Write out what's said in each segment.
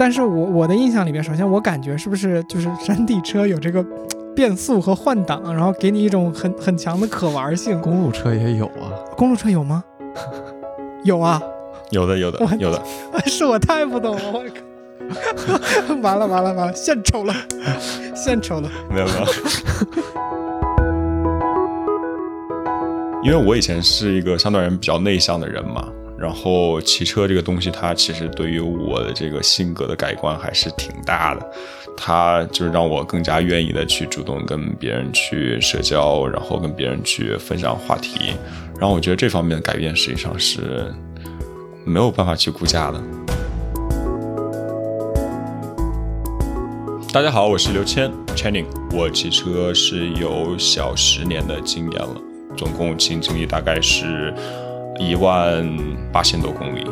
但是我我的印象里面，首先我感觉是不是就是山地车有这个变速和换挡，然后给你一种很很强的可玩性。公路车也有啊，公路车有吗？有啊，有的有的有的，是我太不懂了，我靠！完了完了完了，献丑了，献丑了。没有没有。因为我以前是一个相对而言比较内向的人嘛，然后骑车这个东西，它其实对于我的这个性格的改观还是挺大的。它就是让我更加愿意的去主动跟别人去社交，然后跟别人去分享话题。然后我觉得这方面的改变实际上是没有办法去估价的。大家好，我是刘谦 Channing，我骑车是有小十年的经验了，总共骑经历大概是一万八千多公里。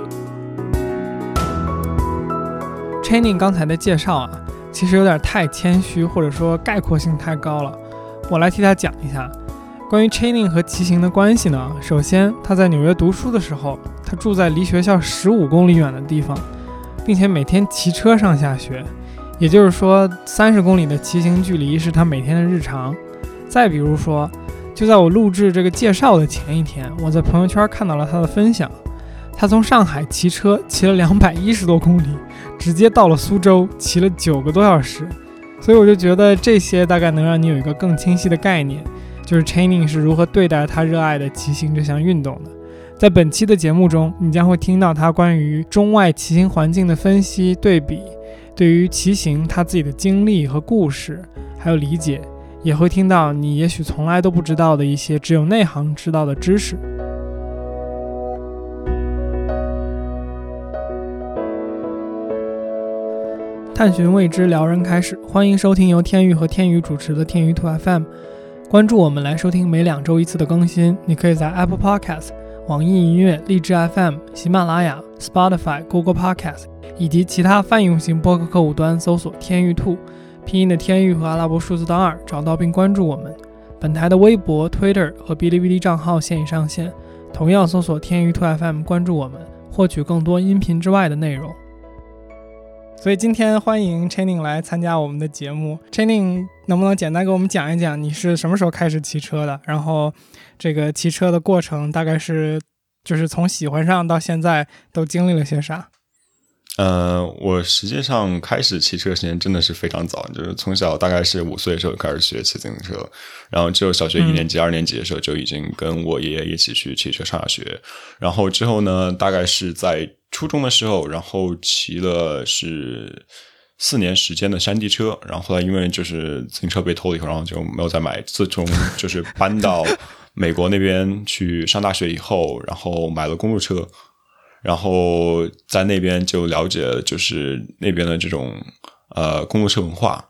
Training 刚才的介绍啊，其实有点太谦虚，或者说概括性太高了。我来替他讲一下关于 Training 和骑行的关系呢。首先，他在纽约读书的时候，他住在离学校十五公里远的地方，并且每天骑车上下学，也就是说，三十公里的骑行距离是他每天的日常。再比如说，就在我录制这个介绍的前一天，我在朋友圈看到了他的分享，他从上海骑车骑了两百一十多公里。直接到了苏州，骑了九个多小时，所以我就觉得这些大概能让你有一个更清晰的概念，就是 Chaining 是如何对待他热爱的骑行这项运动的。在本期的节目中，你将会听到他关于中外骑行环境的分析对比，对于骑行他自己的经历和故事，还有理解，也会听到你也许从来都不知道的一些只有内行知道的知识。探寻未知，撩人开始。欢迎收听由天宇和天宇主持的天宇兔 FM。关注我们来收听每两周一次的更新。你可以在 Apple Podcast、网易音乐、荔枝 FM、喜马拉雅、Spotify、Google Podcast 以及其他泛用型播客客户端搜索“天宇兔”，拼音的天域和阿拉伯数字的二，找到并关注我们。本台的微博、Twitter 和哔哩哔哩账号现已上线，同样搜索“天宇兔 FM” 关注我们，获取更多音频之外的内容。所以今天欢迎 Channing 来参加我们的节目。Channing 能不能简单给我们讲一讲你是什么时候开始骑车的？然后这个骑车的过程大概是就是从喜欢上到现在都经历了些啥？呃，我实际上开始骑车时间真的是非常早，就是从小大概是五岁的时候开始学骑自行车，然后只有小学一年级、二年级的时候就已经跟我爷爷一起去骑车上下学，然后之后呢，大概是在初中的时候，然后骑了是四年时间的山地车，然后后来因为就是自行车被偷了以后，然后就没有再买。自从就是搬到美国那边去上大学以后，然后买了公路车。然后在那边就了解，就是那边的这种呃公路车文化，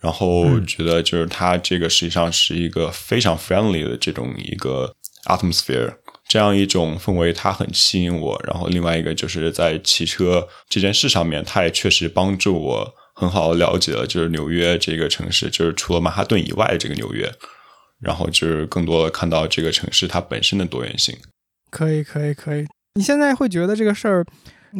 然后觉得就是它这个实际上是一个非常 friendly 的这种一个 atmosphere，这样一种氛围它很吸引我。然后另外一个就是在骑车这件事上面，它也确实帮助我很好的了解了就是纽约这个城市，就是除了曼哈顿以外的这个纽约，然后就是更多的看到这个城市它本身的多元性。可以，可以，可以。你现在会觉得这个事儿，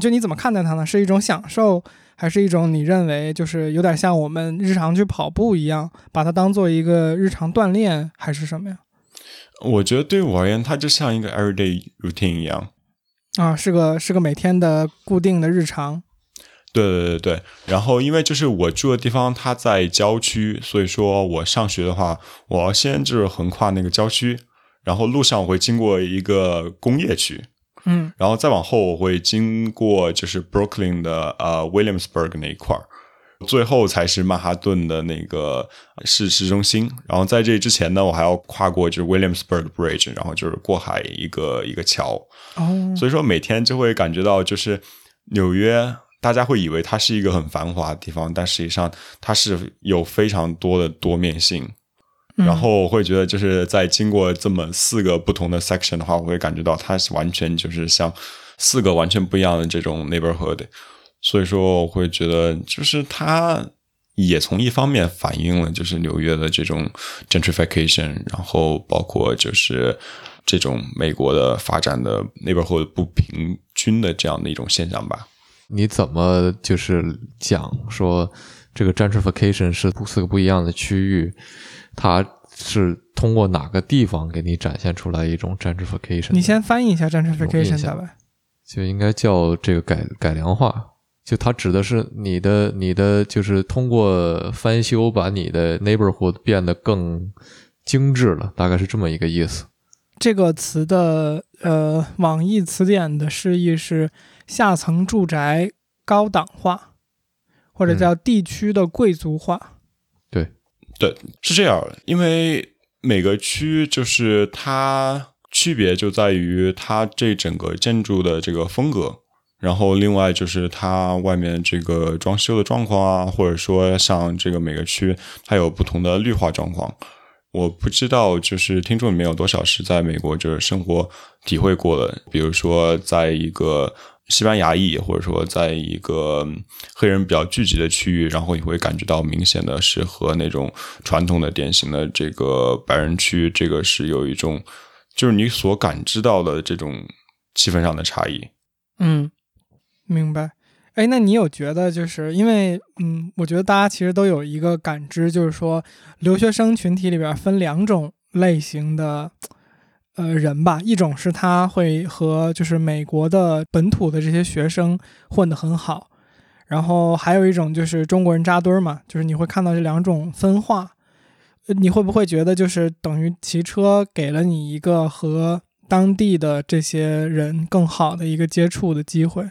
就你怎么看待它呢？是一种享受，还是一种你认为就是有点像我们日常去跑步一样，把它当做一个日常锻炼，还是什么呀？我觉得对我而言，它就像一个 everyday routine 一样啊，是个是个每天的固定的日常。对对对对，然后因为就是我住的地方它在郊区，所以说我上学的话，我要先就是横跨那个郊区，然后路上我会经过一个工业区。嗯，然后再往后我会经过就是 Brooklyn 的呃 Williamsburg 那一块儿，最后才是曼哈顿的那个市市中心。然后在这之前呢，我还要跨过就是 Williamsburg Bridge，然后就是过海一个一个桥。哦，所以说每天就会感觉到就是纽约，大家会以为它是一个很繁华的地方，但实际上它是有非常多的多面性。然后我会觉得，就是在经过这么四个不同的 section 的话，我会感觉到它是完全就是像四个完全不一样的这种 neighborhood。所以说，我会觉得，就是它也从一方面反映了就是纽约的这种 gentrification，然后包括就是这种美国的发展的 neighborhood 不平均的这样的一种现象吧。你怎么就是讲说这个 gentrification 是四个不一样的区域，它是通过哪个地方给你展现出来一种 gentrification？你先翻译一下 gentrification，下来，就应该叫这个改改良化。就它指的是你的你的就是通过翻修把你的 neighborhood 变得更精致了，大概是这么一个意思。这个词的呃网易词典的释义是下层住宅高档化，或者叫地区的贵族化。对，对，是这样。因为每个区就是它区别就在于它这整个建筑的这个风格。然后，另外就是它外面这个装修的状况啊，或者说像这个每个区它有不同的绿化状况。我不知道，就是听众里面有多少是在美国就是生活体会过的，比如说在一个西班牙裔，或者说在一个黑人比较聚集的区域，然后你会感觉到明显的是和那种传统的典型的这个白人区，这个是有一种就是你所感知到的这种气氛上的差异。嗯。明白，哎，那你有觉得就是因为，嗯，我觉得大家其实都有一个感知，就是说留学生群体里边分两种类型的，呃，人吧，一种是他会和就是美国的本土的这些学生混得很好，然后还有一种就是中国人扎堆儿嘛，就是你会看到这两种分化，你会不会觉得就是等于骑车给了你一个和当地的这些人更好的一个接触的机会？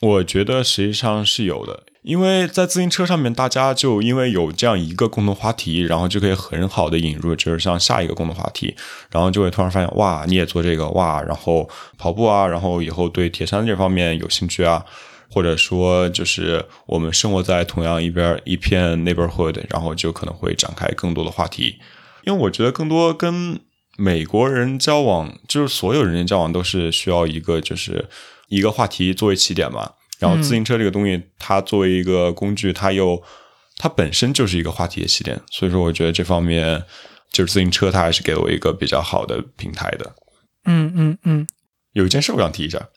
我觉得实际上是有的，因为在自行车上面，大家就因为有这样一个共同话题，然后就可以很好的引入，就是像下一个共同话题，然后就会突然发现，哇，你也做这个，哇，然后跑步啊，然后以后对铁山这方面有兴趣啊，或者说就是我们生活在同样一边一片 neighborhood，然后就可能会展开更多的话题，因为我觉得更多跟美国人交往，就是所有人间交往都是需要一个就是。一个话题作为起点嘛，然后自行车这个东西，它作为一个工具，它又它本身就是一个话题的起点，所以说我觉得这方面就是自行车，它还是给了我一个比较好的平台的。嗯嗯嗯，有一件事我想提一下，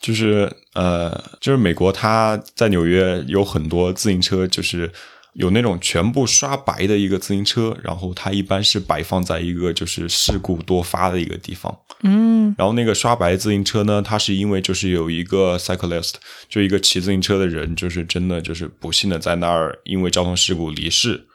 就是呃，就是美国它在纽约有很多自行车，就是。有那种全部刷白的一个自行车，然后它一般是摆放在一个就是事故多发的一个地方。嗯，然后那个刷白自行车呢，它是因为就是有一个 cyclist，就一个骑自行车的人，就是真的就是不幸的在那儿因为交通事故离世，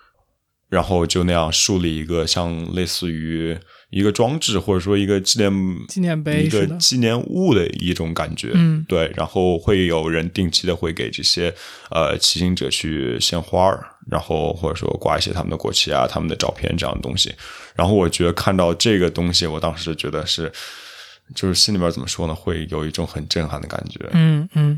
然后就那样树立一个像类似于。一个装置，或者说一个纪念纪念碑，一个纪念物的一种感觉，嗯，对。然后会有人定期的会给这些呃骑行者去献花儿，然后或者说挂一些他们的国旗啊、他们的照片这样的东西。然后我觉得看到这个东西，我当时觉得是，就是心里边怎么说呢，会有一种很震撼的感觉。嗯嗯。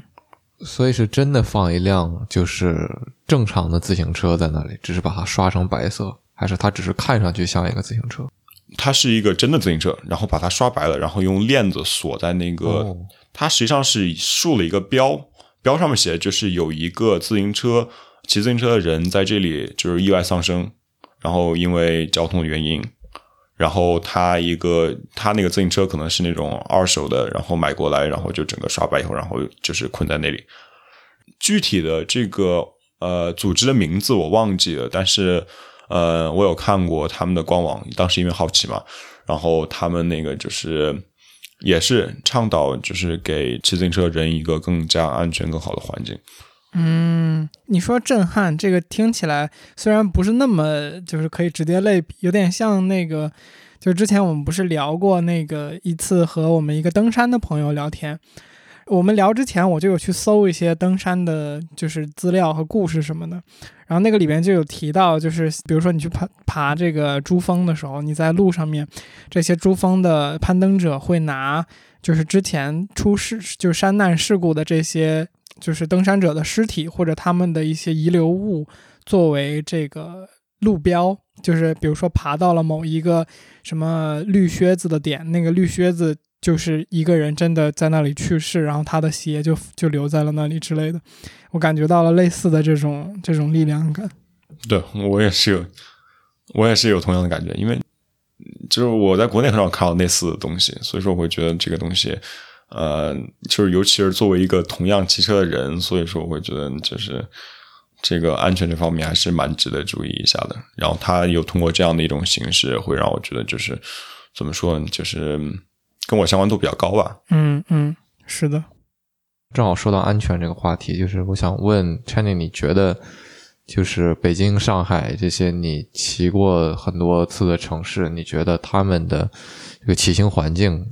所以是真的放一辆就是正常的自行车在那里，只是把它刷成白色，还是它只是看上去像一个自行车？它是一个真的自行车，然后把它刷白了，然后用链子锁在那个。它实际上是竖了一个标，标上面写的就是有一个自行车骑自行车的人在这里就是意外丧生，然后因为交通的原因，然后他一个他那个自行车可能是那种二手的，然后买过来，然后就整个刷白以后，然后就是困在那里。具体的这个呃组织的名字我忘记了，但是。呃，我有看过他们的官网，当时因为好奇嘛，然后他们那个就是也是倡导，就是给骑自行车人一个更加安全、更好的环境。嗯，你说震撼，这个听起来虽然不是那么就是可以直接类比，有点像那个，就之前我们不是聊过那个一次和我们一个登山的朋友聊天。我们聊之前，我就有去搜一些登山的，就是资料和故事什么的。然后那个里边就有提到，就是比如说你去爬爬这个珠峰的时候，你在路上面，这些珠峰的攀登者会拿，就是之前出事就山难事故的这些，就是登山者的尸体或者他们的一些遗留物作为这个路标，就是比如说爬到了某一个什么绿靴子的点，那个绿靴子。就是一个人真的在那里去世，然后他的鞋就就留在了那里之类的，我感觉到了类似的这种这种力量感。对我也是有，我也是有同样的感觉，因为就是我在国内很少看到类似的东西，所以说我会觉得这个东西，呃，就是尤其是作为一个同样骑车的人，所以说我会觉得就是这个安全这方面还是蛮值得注意一下的。然后他又通过这样的一种形式，会让我觉得就是怎么说，就是跟我相关度比较高吧。嗯嗯，是的。正好说到安全这个话题，就是我想问 Channing，你觉得就是北京、上海这些你骑过很多次的城市，你觉得他们的这个骑行环境，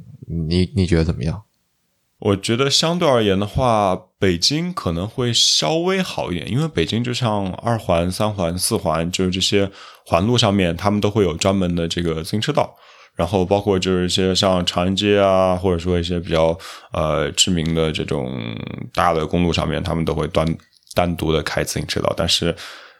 你你觉得怎么样？我觉得相对而言的话，北京可能会稍微好一点，因为北京就像二环、三环、四环，就是这些环路上面，他们都会有专门的这个自行车道。然后包括就是一些像长安街啊，或者说一些比较呃知名的这种大的公路上面，他们都会单单独的开自行车道。但是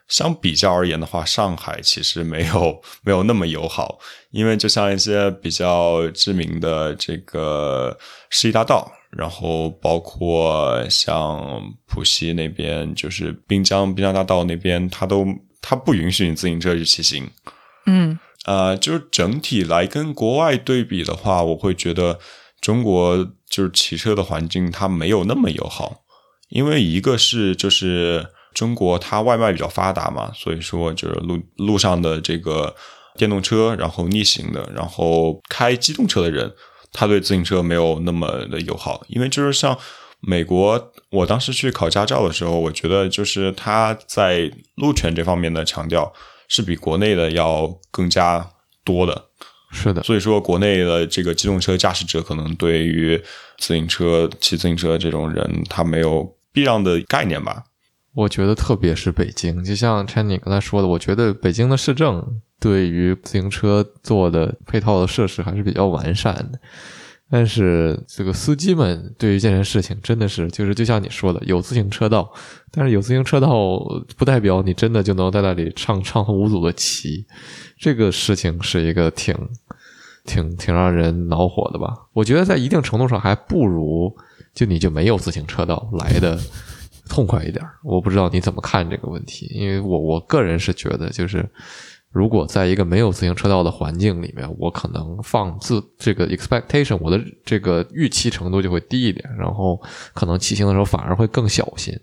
相比较而言的话，上海其实没有没有那么友好，因为就像一些比较知名的这个世纪大道，然后包括像浦西那边，就是滨江滨江大道那边，它都它不允许你自行车去骑行。嗯。呃，就是整体来跟国外对比的话，我会觉得中国就是骑车的环境它没有那么友好，因为一个是就是中国它外卖比较发达嘛，所以说就是路路上的这个电动车，然后逆行的，然后开机动车的人，他对自行车没有那么的友好，因为就是像美国，我当时去考驾照的时候，我觉得就是他在路权这方面的强调。是比国内的要更加多的，是的。所以说，国内的这个机动车驾驶者可能对于自行车、骑自行车这种人，他没有避让的概念吧？我觉得，特别是北京，就像 Channy 刚才说的，我觉得北京的市政对于自行车做的配套的设施还是比较完善的。但是这个司机们对于这件事情真的是，就是就像你说的，有自行车道，但是有自行车道不代表你真的就能在那里畅畅通无阻的骑，这个事情是一个挺挺挺让人恼火的吧？我觉得在一定程度上还不如就你就没有自行车道来的痛快一点。我不知道你怎么看这个问题，因为我我个人是觉得就是。如果在一个没有自行车道的环境里面，我可能放自这个 expectation，我的这个预期程度就会低一点，然后可能骑行的时候反而会更小心。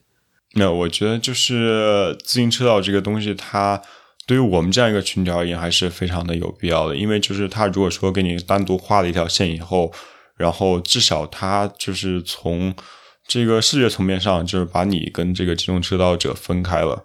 那我觉得就是自行车道这个东西，它对于我们这样一个群体而言还是非常的有必要的，因为就是它如果说给你单独画了一条线以后，然后至少它就是从这个视觉层面上，就是把你跟这个机动车道者分开了。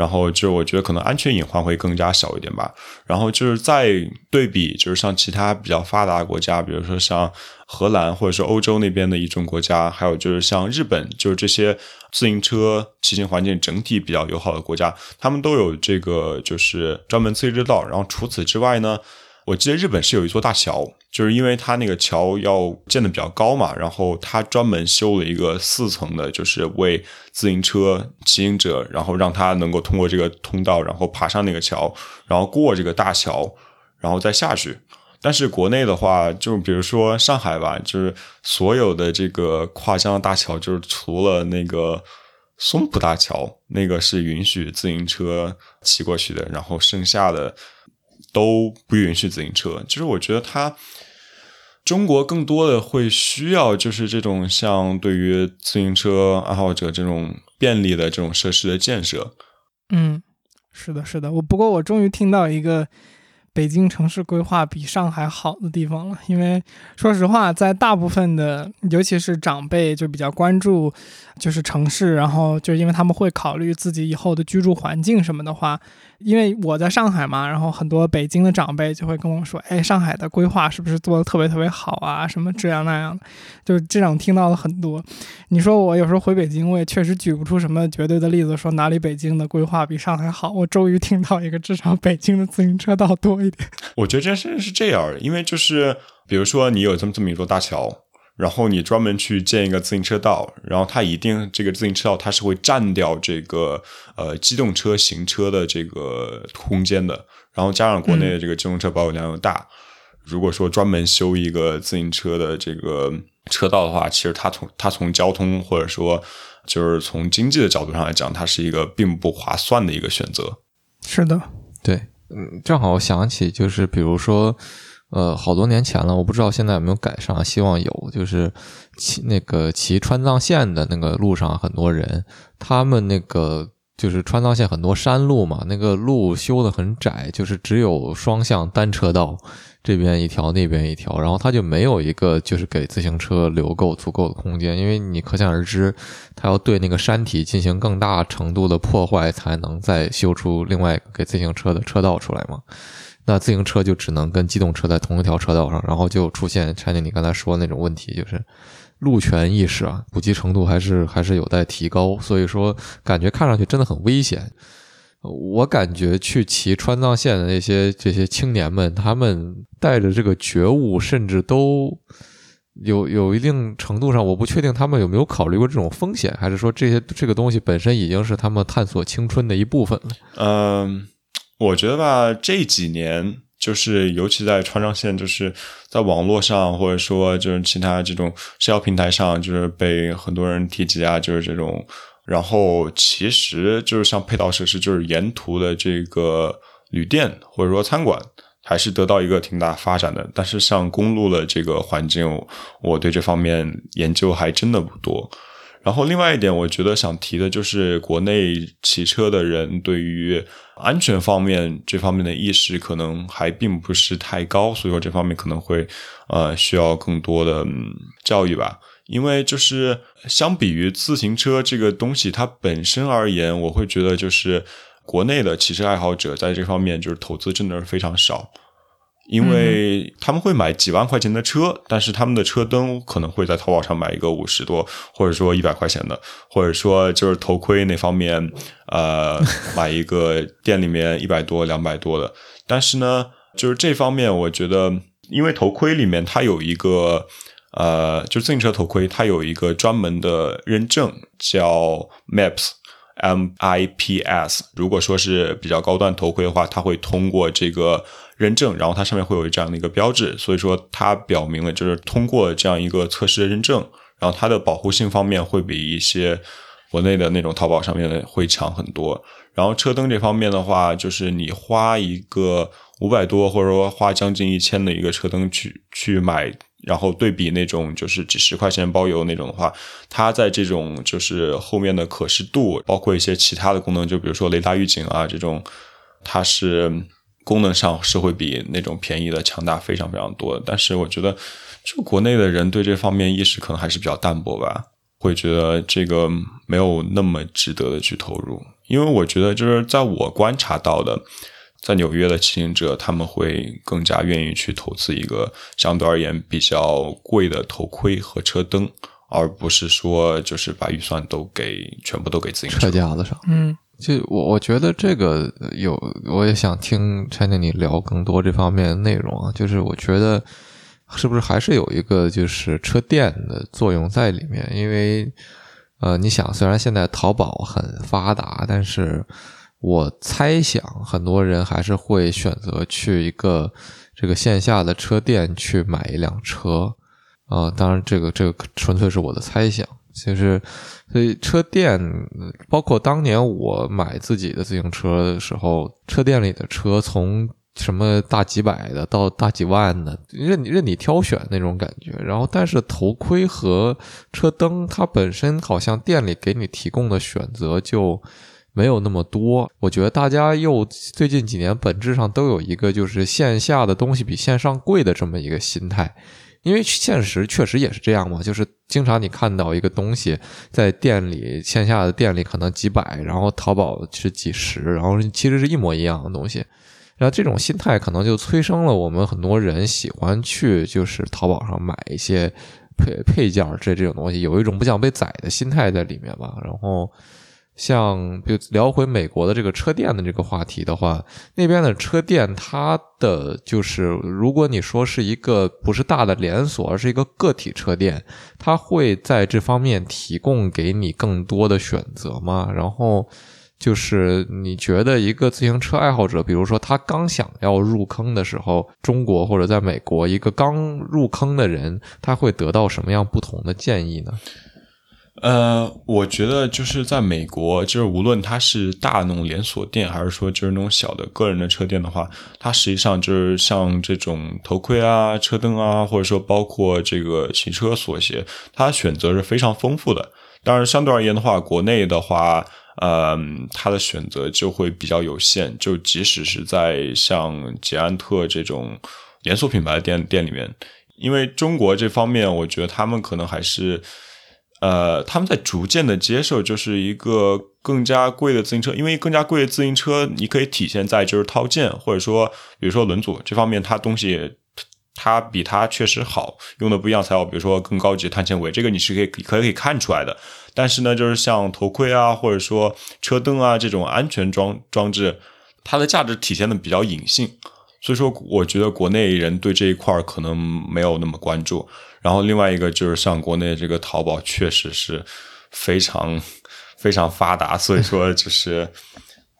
然后就我觉得可能安全隐患会更加小一点吧。然后就是再对比，就是像其他比较发达国家，比如说像荷兰或者是欧洲那边的一种国家，还有就是像日本，就是这些自行车骑行环境整体比较友好的国家，他们都有这个就是专门自行车道。然后除此之外呢？我记得日本是有一座大桥，就是因为它那个桥要建的比较高嘛，然后它专门修了一个四层的，就是为自行车骑行者，然后让他能够通过这个通道，然后爬上那个桥，然后过这个大桥，然后再下去。但是国内的话，就比如说上海吧，就是所有的这个跨江大桥，就是除了那个松浦大桥，那个是允许自行车骑过去的，然后剩下的。都不允许自行车，其实我觉得它中国更多的会需要就是这种像对于自行车爱好者这种便利的这种设施的建设。嗯，是的，是的，我不过我终于听到一个。北京城市规划比上海好的地方了，因为说实话，在大部分的，尤其是长辈就比较关注，就是城市，然后就因为他们会考虑自己以后的居住环境什么的话，因为我在上海嘛，然后很多北京的长辈就会跟我说，哎，上海的规划是不是做的特别特别好啊？什么这样那样的，就这种听到了很多。你说我有时候回北京，我也确实举不出什么绝对的例子，说哪里北京的规划比上海好。我终于听到一个，至少北京的自行车道多。我觉得这件事是这样，因为就是比如说你有这么这么一座大桥，然后你专门去建一个自行车道，然后它一定这个自行车道它是会占掉这个呃机动车行车的这个空间的，然后加上国内的这个机动车保有量又大，如果说专门修一个自行车的这个车道的话，其实它从它从交通或者说就是从经济的角度上来讲，它是一个并不划算的一个选择。是的，对。嗯，正好我想起就是，比如说呃，好多年前了，我不知道现在有没有改上，希望有。就是骑那个骑川藏线的那个路上，很多人，他们那个就是川藏线很多山路嘛，那个路修的很窄，就是只有双向单车道，这边一条，那边一条，然后它就没有一个就是给自行车留够足够的空间，因为你可想而知，它要对那个山体进行更大程度的破坏，才能再修出另外给自行车的车道出来嘛。那自行车就只能跟机动车在同一条车道上，然后就出现 China 你刚才说的那种问题，就是路权意识啊，普及程度还是还是有待提高。所以说，感觉看上去真的很危险。我感觉去骑川藏线的那些这些青年们，他们带着这个觉悟，甚至都有有一定程度上，我不确定他们有没有考虑过这种风险，还是说这些这个东西本身已经是他们探索青春的一部分了。嗯。我觉得吧，这几年就是尤其在川藏线，就是在网络上或者说就是其他这种社交平台上，就是被很多人提及啊，就是这种。然后其实就是像配套设施，就是沿途的这个旅店或者说餐馆，还是得到一个挺大发展的。但是像公路的这个环境，我对这方面研究还真的不多。然后另外一点，我觉得想提的就是国内骑车的人对于安全方面这方面的意识可能还并不是太高，所以说这方面可能会呃需要更多的教育吧。因为就是相比于自行车这个东西它本身而言，我会觉得就是国内的骑车爱好者在这方面就是投资真的是非常少。因为他们会买几万块钱的车，但是他们的车灯可能会在淘宝上买一个五十多，或者说一百块钱的，或者说就是头盔那方面，呃，买一个店里面一百多、两百多的。但是呢，就是这方面，我觉得，因为头盔里面它有一个，呃，就自行车头盔，它有一个专门的认证，叫 MIPS，M I P S。如果说是比较高端头盔的话，它会通过这个。认证，然后它上面会有这样的一个标志，所以说它表明了就是通过这样一个测试认证，然后它的保护性方面会比一些国内的那种淘宝上面的会强很多。然后车灯这方面的话，就是你花一个五百多或者说花将近一千的一个车灯去去买，然后对比那种就是几十块钱包邮那种的话，它在这种就是后面的可视度，包括一些其他的功能，就比如说雷达预警啊这种，它是。功能上是会比那种便宜的强大非常非常多的，但是我觉得，就国内的人对这方面意识可能还是比较淡薄吧，会觉得这个没有那么值得的去投入。因为我觉得，就是在我观察到的，在纽约的骑行者，他们会更加愿意去投资一个相对而言比较贵的头盔和车灯，而不是说就是把预算都给全部都给自行车架子上。嗯。就我我觉得这个有，我也想听 China 你聊更多这方面的内容啊。就是我觉得是不是还是有一个就是车店的作用在里面？因为呃，你想，虽然现在淘宝很发达，但是我猜想很多人还是会选择去一个这个线下的车店去买一辆车啊。当然，这个这个纯粹是我的猜想。其实，所以车店，包括当年我买自己的自行车的时候，车店里的车从什么大几百的到大几万的，任你任你挑选那种感觉。然后，但是头盔和车灯，它本身好像店里给你提供的选择就没有那么多。我觉得大家又最近几年本质上都有一个就是线下的东西比线上贵的这么一个心态。因为现实确实也是这样嘛，就是经常你看到一个东西在店里线下的店里可能几百，然后淘宝是几十，然后其实是一模一样的东西，然后这种心态可能就催生了我们很多人喜欢去就是淘宝上买一些配配件这这种东西，有一种不想被宰的心态在里面吧，然后。像，比如聊回美国的这个车店的这个话题的话，那边的车店，它的就是，如果你说是一个不是大的连锁，而是一个个体车店，它会在这方面提供给你更多的选择吗？然后，就是你觉得一个自行车爱好者，比如说他刚想要入坑的时候，中国或者在美国，一个刚入坑的人，他会得到什么样不同的建议呢？呃，我觉得就是在美国，就是无论它是大那种连锁店，还是说就是那种小的个人的车店的话，它实际上就是像这种头盔啊、车灯啊，或者说包括这个骑车锁鞋，它选择是非常丰富的。当然，相对而言的话，国内的话，呃，它的选择就会比较有限。就即使是在像捷安特这种连锁品牌的店店里面，因为中国这方面，我觉得他们可能还是。呃，他们在逐渐的接受，就是一个更加贵的自行车，因为更加贵的自行车，你可以体现在就是套件，或者说，比如说轮组这方面，它东西它比它确实好，用的不一样材料，比如说更高级碳纤维，这个你是可以可以可以看出来的。但是呢，就是像头盔啊，或者说车灯啊这种安全装装置，它的价值体现的比较隐性，所以说我觉得国内人对这一块可能没有那么关注。然后另外一个就是像国内这个淘宝确实是非常非常发达，所以说就是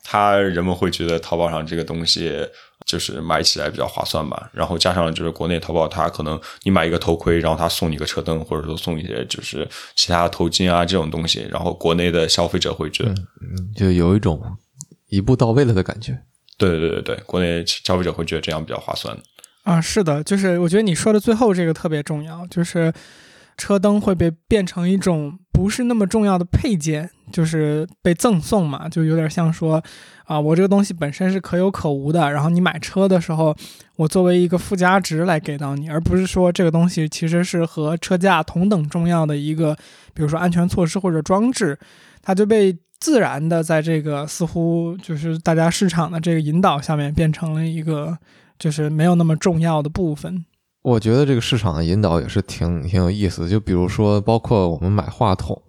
他人们会觉得淘宝上这个东西就是买起来比较划算吧。然后加上就是国内淘宝，它可能你买一个头盔，然后他送你个车灯，或者说送一些就是其他的头巾啊这种东西，然后国内的消费者会觉得，嗯，就有一种一步到位了的感觉。对对对对，国内消费者会觉得这样比较划算。啊，是的，就是我觉得你说的最后这个特别重要，就是车灯会被变成一种不是那么重要的配件，就是被赠送嘛，就有点像说，啊，我这个东西本身是可有可无的，然后你买车的时候，我作为一个附加值来给到你，而不是说这个东西其实是和车架同等重要的一个，比如说安全措施或者装置，它就被自然的在这个似乎就是大家市场的这个引导下面变成了一个。就是没有那么重要的部分。我觉得这个市场的引导也是挺挺有意思的。就比如说，包括我们买话筒，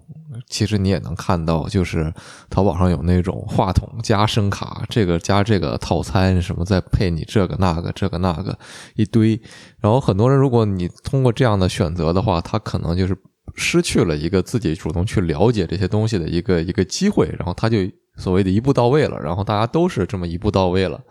其实你也能看到，就是淘宝上有那种话筒加声卡，这个加这个套餐什么，再配你这个那个这个那个一堆。然后很多人，如果你通过这样的选择的话，他可能就是失去了一个自己主动去了解这些东西的一个一个机会。然后他就所谓的一步到位了。然后大家都是这么一步到位了。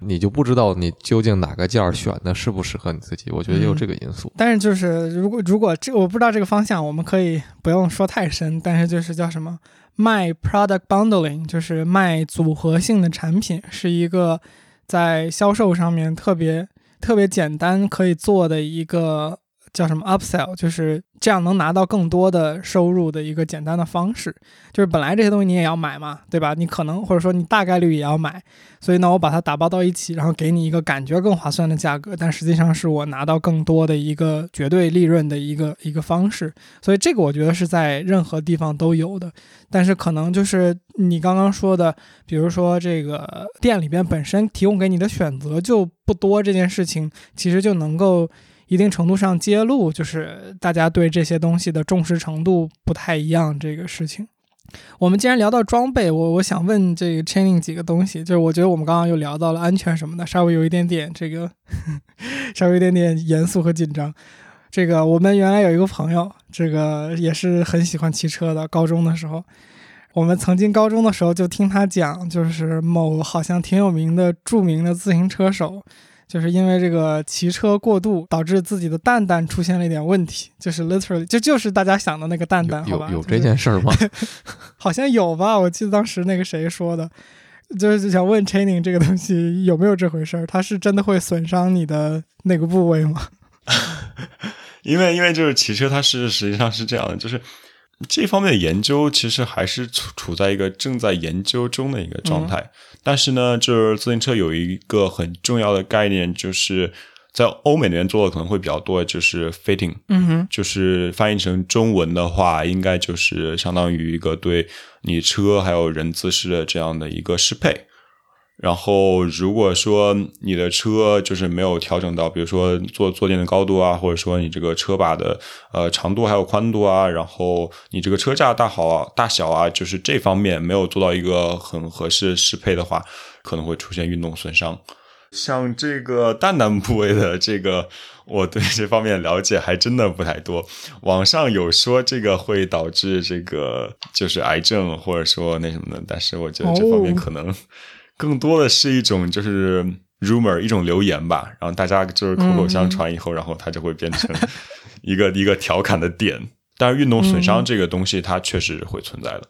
你就不知道你究竟哪个件儿选的适不适合你自己，我觉得也有这个因素。但是就是如果如果这我不知道这个方向，我们可以不用说太深。但是就是叫什么卖 product bundling，就是卖组合性的产品，是一个在销售上面特别特别简单可以做的一个。叫什么 upsell，就是这样能拿到更多的收入的一个简单的方式。就是本来这些东西你也要买嘛，对吧？你可能或者说你大概率也要买，所以呢，我把它打包到一起，然后给你一个感觉更划算的价格，但实际上是我拿到更多的一个绝对利润的一个一个方式。所以这个我觉得是在任何地方都有的，但是可能就是你刚刚说的，比如说这个店里边本身提供给你的选择就不多，这件事情其实就能够。一定程度上揭露，就是大家对这些东西的重视程度不太一样。这个事情，我们既然聊到装备，我我想问这个 training 几个东西，就是我觉得我们刚刚又聊到了安全什么的，稍微有一点点这个，稍微有一点点严肃和紧张。这个我们原来有一个朋友，这个也是很喜欢骑车的。高中的时候，我们曾经高中的时候就听他讲，就是某好像挺有名的著名的自行车手。就是因为这个骑车过度，导致自己的蛋蛋出现了一点问题，就是 literally 就就是大家想的那个蛋蛋，好吧？有有这件事儿吗？好像有吧，我记得当时那个谁说的，就是想问 training 这个东西有没有这回事儿？它是真的会损伤你的那个部位吗？因为因为就是骑车，它是实际上是这样的，就是这方面的研究其实还是处处在一个正在研究中的一个状态。但是呢，就是自行车有一个很重要的概念，就是在欧美那边做的可能会比较多，就是 fitting，嗯哼，就是翻译成中文的话，应该就是相当于一个对你车还有人姿势的这样的一个适配。然后，如果说你的车就是没有调整到，比如说坐坐垫的高度啊，或者说你这个车把的呃长度还有宽度啊，然后你这个车架大好啊大小啊，就是这方面没有做到一个很合适适配的话，可能会出现运动损伤。像这个蛋蛋部位的这个，我对这方面了解还真的不太多。网上有说这个会导致这个就是癌症，或者说那什么的，但是我觉得这方面可能。更多的是一种就是 rumor，一种流言吧，然后大家就是口口相传以后，然后它就会变成 一个一个调侃的点。但是运动损伤这个东西，它确实会存在的。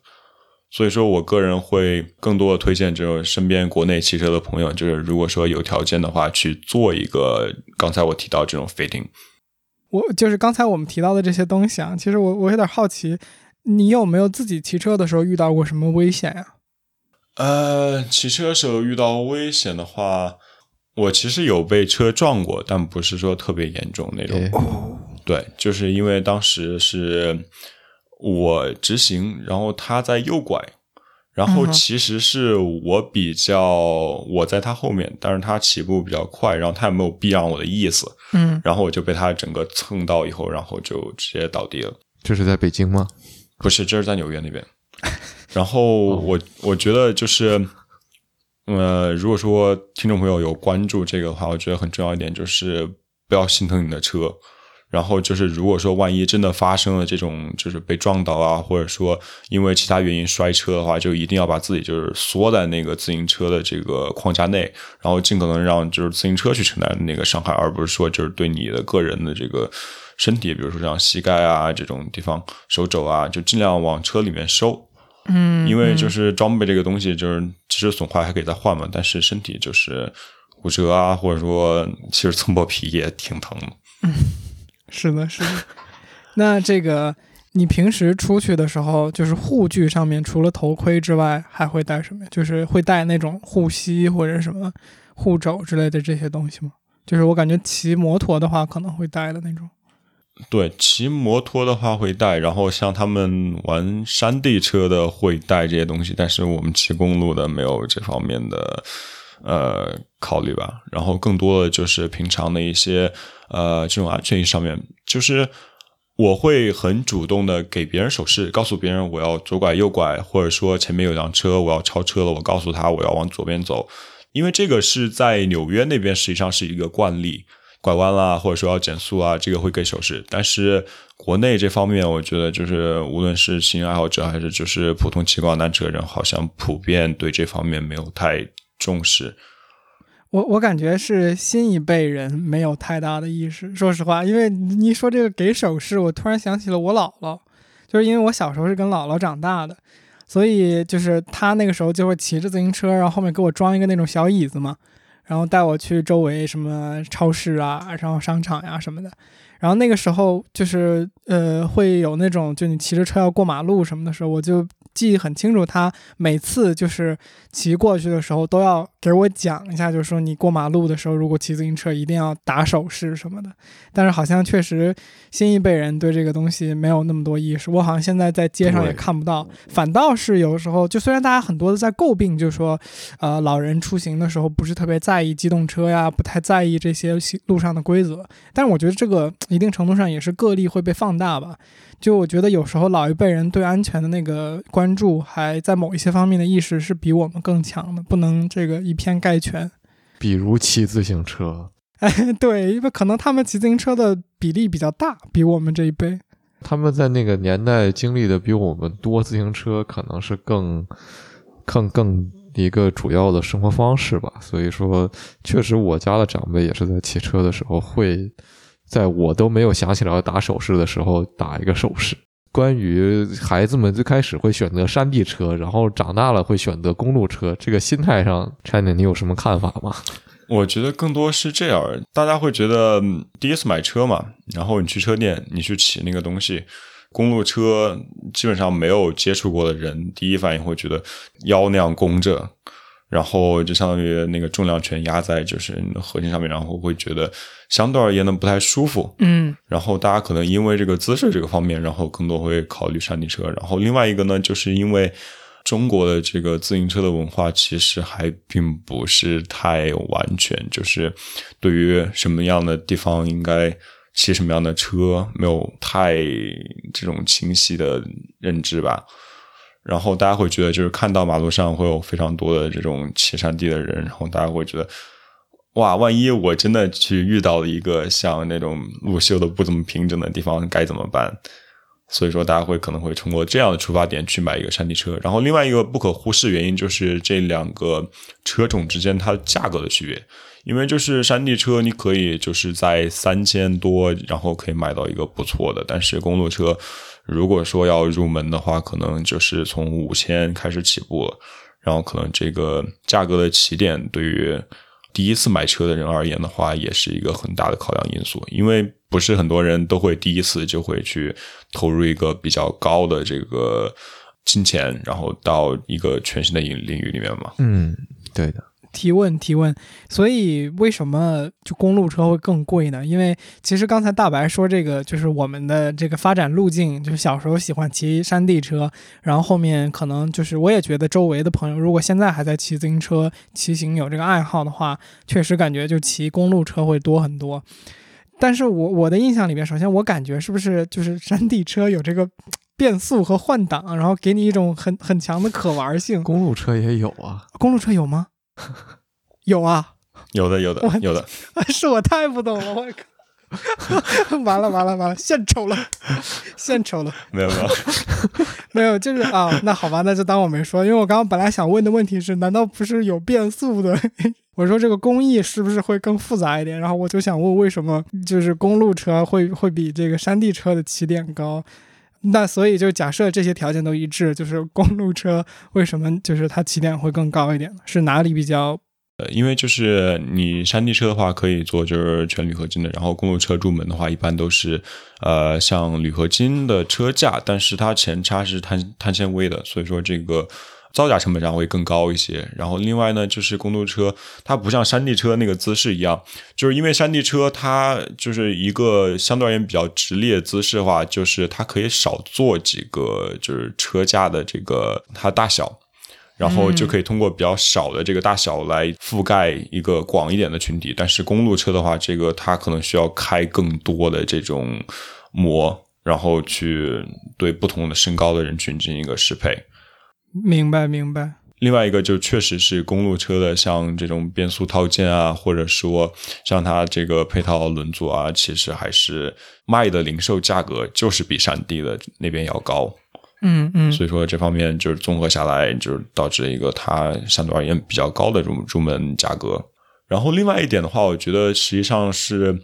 所以说我个人会更多的推荐，就是身边国内骑车的朋友，就是如果说有条件的话，去做一个刚才我提到这种 fitting。我就是刚才我们提到的这些东西啊，其实我我有点好奇，你有没有自己骑车的时候遇到过什么危险呀？呃，骑车时候遇到危险的话，我其实有被车撞过，但不是说特别严重那种。哦，对，就是因为当时是我直行，然后他在右拐，然后其实是我比较我在他后面，但是他起步比较快，然后他也没有避让我的意思，嗯，然后我就被他整个蹭到以后，然后就直接倒地了。这是在北京吗？不是，这是在纽约那边。然后我我觉得就是，呃，如果说听众朋友有关注这个的话，我觉得很重要一点就是不要心疼你的车。然后就是，如果说万一真的发生了这种就是被撞倒啊，或者说因为其他原因摔车的话，就一定要把自己就是缩在那个自行车的这个框架内，然后尽可能让就是自行车去承担那个伤害，而不是说就是对你的个人的这个身体，比如说像膝盖啊这种地方、手肘啊，就尽量往车里面收。嗯，因为就是装备这个东西，就是其实损坏还可以再换嘛，但是身体就是骨折啊，或者说其实蹭破皮也挺疼的。是的，是的。那这个你平时出去的时候，就是护具上面除了头盔之外，还会带什么呀？就是会带那种护膝或者什么护肘之类的这些东西吗？就是我感觉骑摩托的话可能会带的那种。对，骑摩托的话会带，然后像他们玩山地车的会带这些东西，但是我们骑公路的没有这方面的呃考虑吧。然后更多的就是平常的一些呃这种安全意上面，就是我会很主动的给别人手势，告诉别人我要左拐右拐，或者说前面有辆车我要超车了，我告诉他我要往左边走，因为这个是在纽约那边实际上是一个惯例。拐弯啦，或者说要减速啊，这个会给手势。但是国内这方面，我觉得就是无论是骑行爱好者还是就是普通骑惯单车人，好像普遍对这方面没有太重视。我我感觉是新一辈人没有太大的意识。说实话，因为你一说这个给手势，我突然想起了我姥姥，就是因为我小时候是跟姥姥长大的，所以就是她那个时候就会骑着自行车，然后后面给我装一个那种小椅子嘛。然后带我去周围什么超市啊，然后商场呀、什么的。然后那个时候就是呃会有那种，就你骑着车要过马路什么的时候，我就记忆很清楚。他每次就是骑过去的时候都要给我讲一下，就是说你过马路的时候，如果骑自行车一定要打手势什么的。但是好像确实新一辈人对这个东西没有那么多意识。我好像现在在街上也看不到，反倒是有时候就虽然大家很多的在诟病，就是说呃，老人出行的时候不是特别在意机动车呀，不太在意这些行路上的规则。但是我觉得这个一定程度上也是个例会被放大吧。就我觉得有时候老一辈人对安全的那个关注，还在某一些方面的意识是比我们更强的，不能这个以偏概全。比如骑自行车，哎，对，因为可能他们骑自行车的比例比较大，比我们这一辈。他们在那个年代经历的比我们多，自行车可能是更更更一个主要的生活方式吧。所以说，确实我家的长辈也是在骑车的时候会，在我都没有想起来要打手势的时候打一个手势。关于孩子们最开始会选择山地车，然后长大了会选择公路车，这个心态上，China 你有什么看法吗？我觉得更多是这样，大家会觉得第一次买车嘛，然后你去车店，你去骑那个东西，公路车基本上没有接触过的人，第一反应会觉得腰那样弓着，然后就相当于那个重量全压在就是你的核心上面，然后会觉得相对而言呢不太舒服。嗯然后大家可能因为这个姿势这个方面，然后更多会考虑山地车。然后另外一个呢，就是因为中国的这个自行车的文化其实还并不是太完全，就是对于什么样的地方应该骑什么样的车，没有太这种清晰的认知吧。然后大家会觉得，就是看到马路上会有非常多的这种骑山地的人，然后大家会觉得，哇，万一我真的去遇到了一个像那种路修的不怎么平整的地方，该怎么办？所以说，大家会可能会通过这样的出发点去买一个山地车。然后，另外一个不可忽视原因就是这两个车种之间它价格的区别。因为就是山地车，你可以就是在三千多，然后可以买到一个不错的，但是公路车，如果说要入门的话，可能就是从五千开始起步。然后可能这个价格的起点对于第一次买车的人而言的话，也是一个很大的考量因素，因为不是很多人都会第一次就会去投入一个比较高的这个金钱，然后到一个全新的领领域里面嘛。嗯，对的。提问提问，所以为什么就公路车会更贵呢？因为其实刚才大白说这个就是我们的这个发展路径，就是小时候喜欢骑山地车，然后后面可能就是我也觉得周围的朋友如果现在还在骑自行车、骑行有这个爱好的话，确实感觉就骑公路车会多很多。但是我我的印象里面，首先我感觉是不是就是山地车有这个变速和换挡，然后给你一种很很强的可玩性。公路车也有啊，公路车有吗？有啊，有的，有的，有的，是我太不懂了，我靠！完了完了完了，献丑了，献丑了，没有没有没有，就是啊，那好吧，那就当我没说，因为我刚刚本来想问的问题是，难道不是有变速的？我说这个工艺是不是会更复杂一点？然后我就想问，为什么就是公路车会会比这个山地车的起点高？那所以就假设这些条件都一致，就是公路车为什么就是它起点会更高一点呢？是哪里比较？呃，因为就是你山地车的话可以做就是全铝合金的，然后公路车入门的话一般都是呃像铝合金的车架，但是它前叉是碳碳纤维的，所以说这个。造价成本上会更高一些，然后另外呢，就是公路车它不像山地车那个姿势一样，就是因为山地车它就是一个相对而言比较直立的姿势的话，就是它可以少做几个就是车架的这个它大小，然后就可以通过比较少的这个大小来覆盖一个广一点的群体。但是公路车的话，这个它可能需要开更多的这种模，然后去对不同的身高的人群进行一个适配。明白明白。另外一个就确实是公路车的，像这种变速套件啊，或者说像它这个配套轮组啊，其实还是卖的零售价格就是比山地的那边要高。嗯嗯。所以说这方面就是综合下来，就是导致一个它相对而言比较高的入入门价格。然后另外一点的话，我觉得实际上是。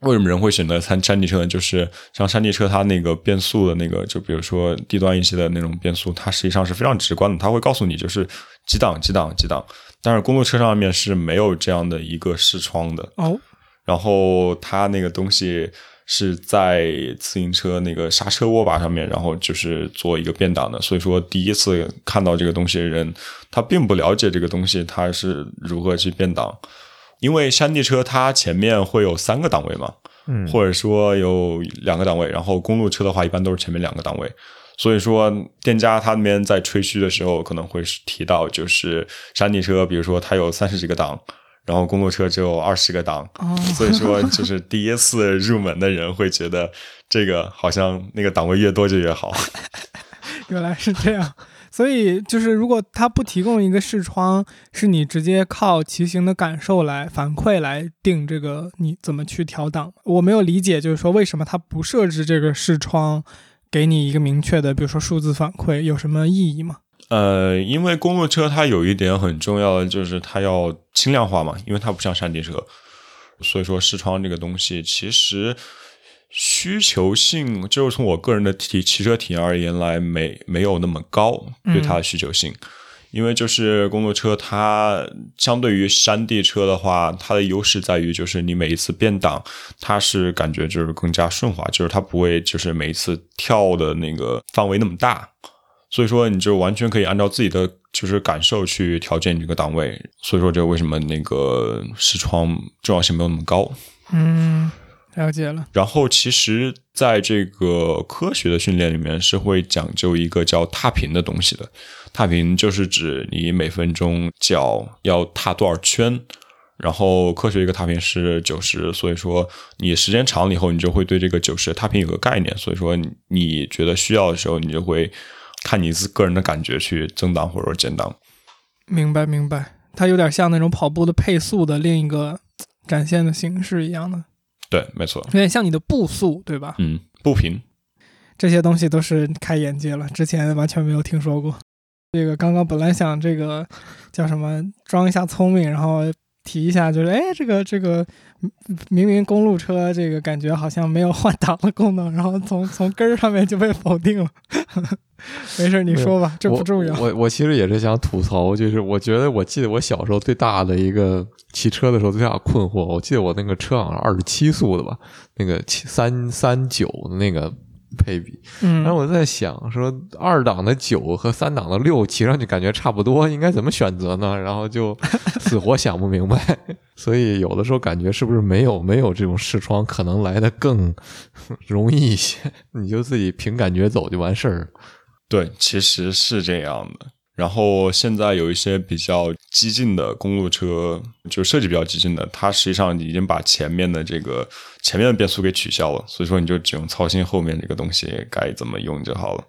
为什么人会选择山山地车呢？就是像山地车，它那个变速的那个，就比如说低端一些的那种变速，它实际上是非常直观的，它会告诉你就是几档几档几档。但是公路车上面是没有这样的一个视窗的哦。然后它那个东西是在自行车那个刹车握把上面，然后就是做一个变档的。所以说第一次看到这个东西的人，他并不了解这个东西它是如何去变档。因为山地车它前面会有三个档位嘛，嗯，或者说有两个档位，然后公路车的话一般都是前面两个档位，所以说店家他那边在吹嘘的时候可能会提到，就是山地车，比如说它有三十几个档，然后公路车只有二十个档，所以说就是第一次入门的人会觉得这个好像那个档位越多就越好，原来是这样。所以就是，如果它不提供一个视窗，是你直接靠骑行的感受来反馈来定这个你怎么去调档。我没有理解，就是说为什么它不设置这个视窗，给你一个明确的，比如说数字反馈，有什么意义吗？呃，因为公路车它有一点很重要的就是它要轻量化嘛，因为它不像山地车，所以说视窗这个东西其实。需求性就是从我个人的体骑车体验而言来，没没有那么高对它的需求性，因为就是公路车它相对于山地车的话，它的优势在于就是你每一次变档，它是感觉就是更加顺滑，就是它不会就是每一次跳的那个范围那么大，所以说你就完全可以按照自己的就是感受去调节你这个档位，所以说这为什么那个视窗重要性没有那么高？嗯。了解了。然后，其实在这个科学的训练里面，是会讲究一个叫踏频的东西的。踏频就是指你每分钟脚要踏多少圈。然后，科学一个踏频是九十，所以说你时间长了以后，你就会对这个九十踏频有个概念。所以说，你觉得需要的时候，你就会看你自个人的感觉去增档或者减档。明白，明白。它有点像那种跑步的配速的另一个展现的形式一样的。对，没错，有点像你的步速，对吧？嗯，步频，这些东西都是开眼界了，之前完全没有听说过。这个刚刚本来想这个叫什么装一下聪明，然后提一下，就是哎，这个这个明明公路车这个感觉好像没有换挡的功能，然后从从根儿上面就被否定了。没事，你说吧，这不重要。我我其实也是想吐槽，就是我觉得我记得我小时候最大的一个骑车的时候最大困惑，我记得我那个车好像二十七速的吧，那个七三三九的那个。配比，嗯，然后我在想，说二档的九和三档的六骑上去感觉差不多，应该怎么选择呢？然后就死活想不明白。所以有的时候感觉是不是没有没有这种视窗可能来的更容易一些？你就自己凭感觉走就完事儿。对，其实是这样的。然后现在有一些比较激进的公路车，就设计比较激进的，它实际上已经把前面的这个前面的变速给取消了，所以说你就只用操心后面这个东西该怎么用就好了。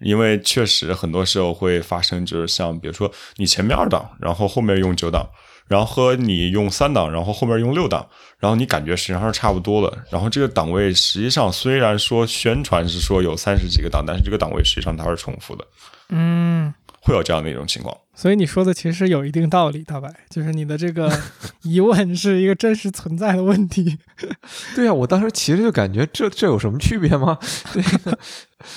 因为确实很多时候会发生，就是像比如说你前面二档，然后后面用九档，然后和你用三档，然后后面用六档，然后你感觉实际上是差不多的。然后这个档位实际上虽然说宣传是说有三十几个档，但是这个档位实际上它是重复的。嗯。会有这样的一种情况，所以你说的其实是有一定道理，大白，就是你的这个 疑问是一个真实存在的问题。对啊，我当时其实就感觉这这有什么区别吗？对。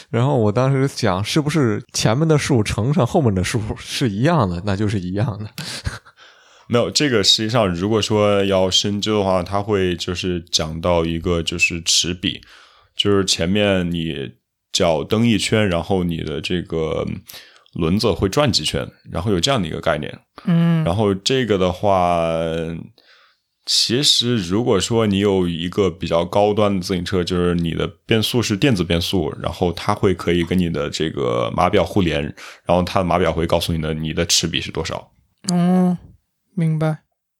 然后我当时想，是不是前面的数乘上后面的数是一样的？那就是一样的。没有这个，实际上如果说要深究的话，它会就是讲到一个就是齿比，就是前面你脚蹬一圈，然后你的这个。轮子会转几圈，然后有这样的一个概念。嗯，然后这个的话，其实如果说你有一个比较高端的自行车，就是你的变速是电子变速，然后它会可以跟你的这个码表互联，然后它的码表会告诉你的你的齿比是多少。哦，明白。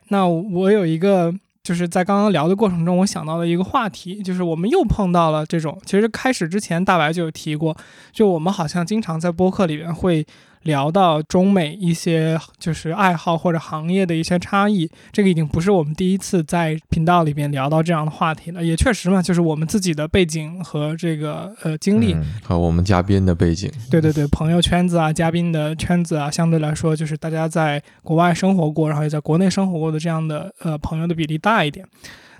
那我有一个。就是在刚刚聊的过程中，我想到了一个话题，就是我们又碰到了这种。其实开始之前，大白就有提过，就我们好像经常在播客里面会。聊到中美一些就是爱好或者行业的一些差异，这个已经不是我们第一次在频道里边聊到这样的话题了。也确实嘛，就是我们自己的背景和这个呃经历，和我们嘉宾的背景，对对对，朋友圈子啊，嘉宾的圈子啊，相对来说就是大家在国外生活过，然后也在国内生活过的这样的呃朋友的比例大一点。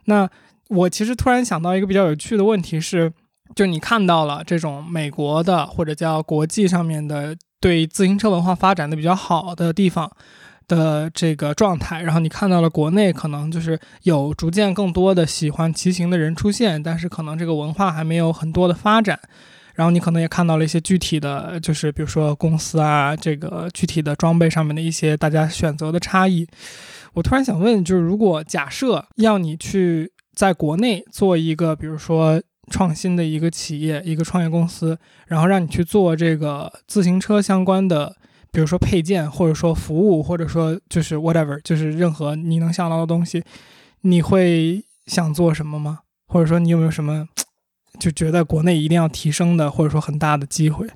那我其实突然想到一个比较有趣的问题是，就你看到了这种美国的或者叫国际上面的。对自行车文化发展的比较好的地方的这个状态，然后你看到了国内可能就是有逐渐更多的喜欢骑行的人出现，但是可能这个文化还没有很多的发展。然后你可能也看到了一些具体的，就是比如说公司啊，这个具体的装备上面的一些大家选择的差异。我突然想问，就是如果假设要你去在国内做一个，比如说。创新的一个企业，一个创业公司，然后让你去做这个自行车相关的，比如说配件，或者说服务，或者说就是 whatever，就是任何你能想到的东西，你会想做什么吗？或者说你有没有什么就觉得国内一定要提升的，或者说很大的机会？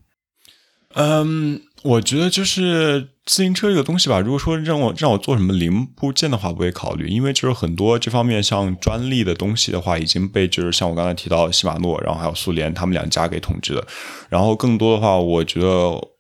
嗯，我觉得就是自行车这个东西吧。如果说让我让我做什么零部件的话，不会考虑，因为就是很多这方面像专利的东西的话，已经被就是像我刚才提到西马诺，然后还有苏联他们两家给统治了。然后更多的话，我觉得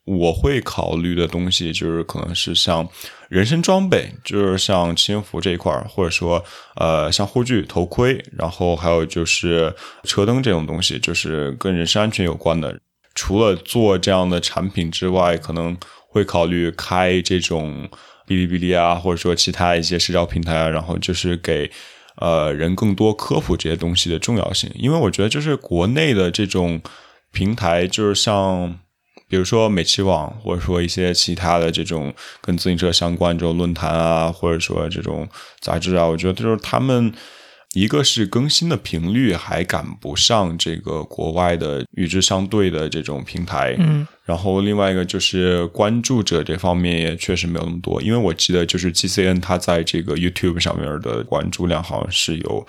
我会考虑的东西就是可能是像人身装备，就是像骑行服这一块儿，或者说呃像护具、头盔，然后还有就是车灯这种东西，就是跟人身安全有关的。除了做这样的产品之外，可能会考虑开这种哔哩哔哩啊，或者说其他一些社交平台啊，然后就是给呃人更多科普这些东西的重要性。因为我觉得，就是国内的这种平台，就是像比如说美骑网，或者说一些其他的这种跟自行车相关这种论坛啊，或者说这种杂志啊，我觉得就是他们。一个是更新的频率还赶不上这个国外的与之相对的这种平台，嗯，然后另外一个就是关注者这方面也确实没有那么多，因为我记得就是 GCN 它在这个 YouTube 上面的关注量好像是有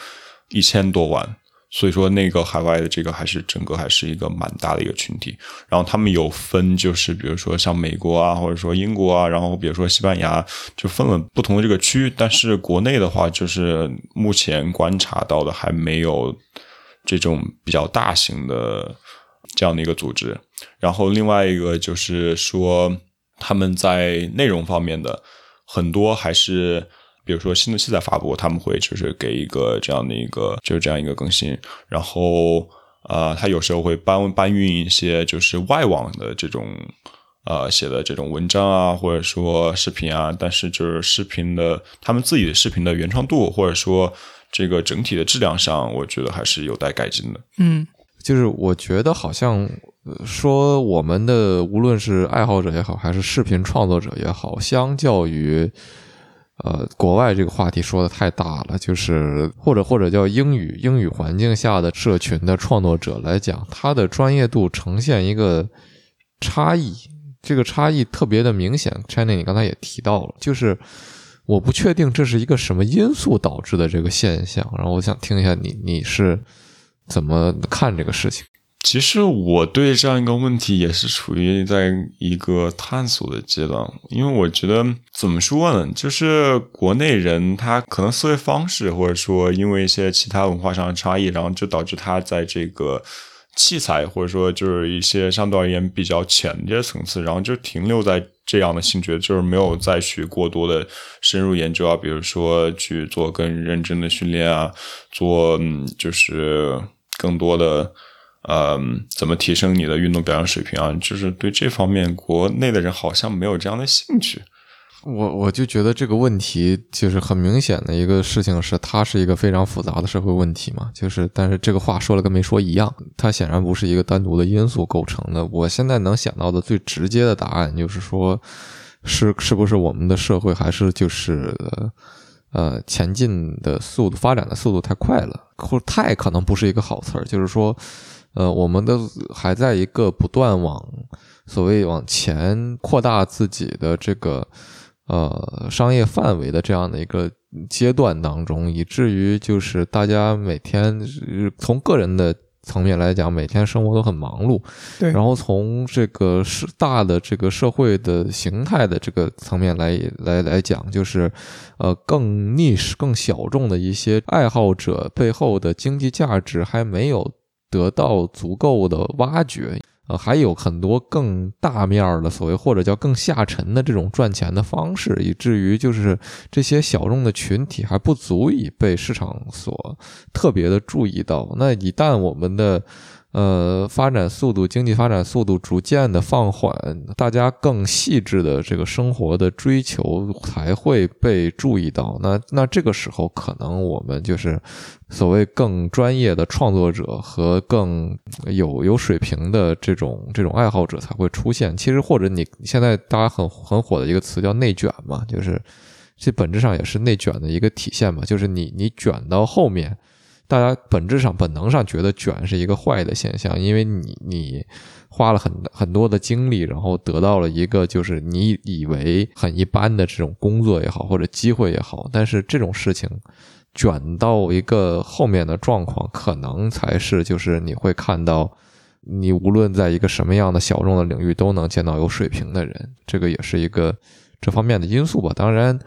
一千多万。所以说，那个海外的这个还是整个还是一个蛮大的一个群体。然后他们有分，就是比如说像美国啊，或者说英国啊，然后比如说西班牙，就分了不同的这个区域。但是国内的话，就是目前观察到的还没有这种比较大型的这样的一个组织。然后另外一个就是说，他们在内容方面的很多还是。比如说新的器材发布，他们会就是给一个这样的一个就是这样一个更新，然后呃，他有时候会搬搬运一些就是外网的这种呃写的这种文章啊，或者说视频啊，但是就是视频的他们自己的视频的原创度，或者说这个整体的质量上，我觉得还是有待改进的。嗯，就是我觉得好像呃说我们的无论是爱好者也好，还是视频创作者也好，相较于呃国外这个话题说的太大了，就是或者或者叫英语英语环境下的社群的创作者来讲，他的专业度呈现一个差异，这个差异特别的明显。China，你刚才也提到了，就是我不确定这是一个什么因素导致的这个现象，然后我想听一下你你是怎么看这个事情。其实我对这样一个问题也是处于在一个探索的阶段，因为我觉得怎么说呢，就是国内人他可能思维方式，或者说因为一些其他文化上的差异，然后就导致他在这个器材或者说就是一些相对而言比较浅的这些层次，然后就停留在这样的兴趣，就是没有再去过多的深入研究啊，比如说去做更认真的训练啊，做就是更多的。呃，怎么提升你的运动表现水平啊？就是对这方面，国内的人好像没有这样的兴趣。我我就觉得这个问题就是很明显的一个事情，是它是一个非常复杂的社会问题嘛。就是，但是这个话说了跟没说一样，它显然不是一个单独的因素构成的。我现在能想到的最直接的答案就是说，是是不是我们的社会还是就是呃前进的速度、发展的速度太快了，或太可能不是一个好词儿，就是说。呃，我们的还在一个不断往所谓往前扩大自己的这个呃商业范围的这样的一个阶段当中，以至于就是大家每天从个人的层面来讲，每天生活都很忙碌，对。然后从这个是大的这个社会的形态的这个层面来来来讲，就是呃更 niche、更小众的一些爱好者背后的经济价值还没有。得到足够的挖掘，呃，还有很多更大面儿的所谓或者叫更下沉的这种赚钱的方式，以至于就是这些小众的群体还不足以被市场所特别的注意到。那一旦我们的呃，发展速度，经济发展速度逐渐的放缓，大家更细致的这个生活的追求才会被注意到。那那这个时候，可能我们就是所谓更专业的创作者和更有有水平的这种这种爱好者才会出现。其实，或者你现在大家很很火的一个词叫内卷嘛，就是这本质上也是内卷的一个体现嘛，就是你你卷到后面。大家本质上、本能上觉得卷是一个坏的现象，因为你你花了很很多的精力，然后得到了一个就是你以为很一般的这种工作也好，或者机会也好，但是这种事情卷到一个后面的状况，可能才是就是你会看到，你无论在一个什么样的小众的领域，都能见到有水平的人，这个也是一个这方面的因素吧。当然。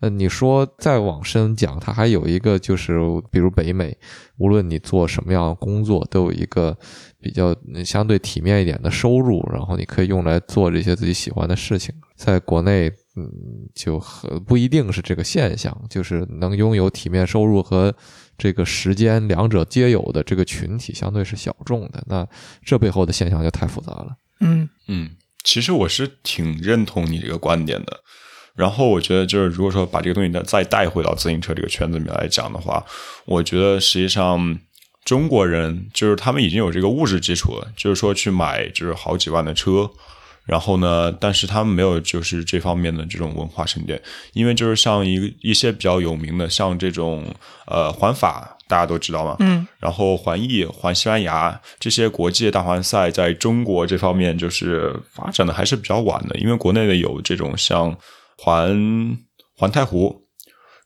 呃，你说再往深讲，它还有一个就是，比如北美，无论你做什么样的工作，都有一个比较相对体面一点的收入，然后你可以用来做这些自己喜欢的事情。在国内，嗯，就很不一定是这个现象，就是能拥有体面收入和这个时间两者皆有的这个群体，相对是小众的。那这背后的现象就太复杂了。嗯嗯，其实我是挺认同你这个观点的。然后我觉得，就是如果说把这个东西再再带回到自行车这个圈子里面来讲的话，我觉得实际上中国人就是他们已经有这个物质基础了，就是说去买就是好几万的车，然后呢，但是他们没有就是这方面的这种文化沉淀，因为就是像一一些比较有名的，像这种呃环法，大家都知道嘛，嗯，然后环意、环西班牙这些国际大环赛，在中国这方面就是发展的还是比较晚的，因为国内的有这种像。环环太湖，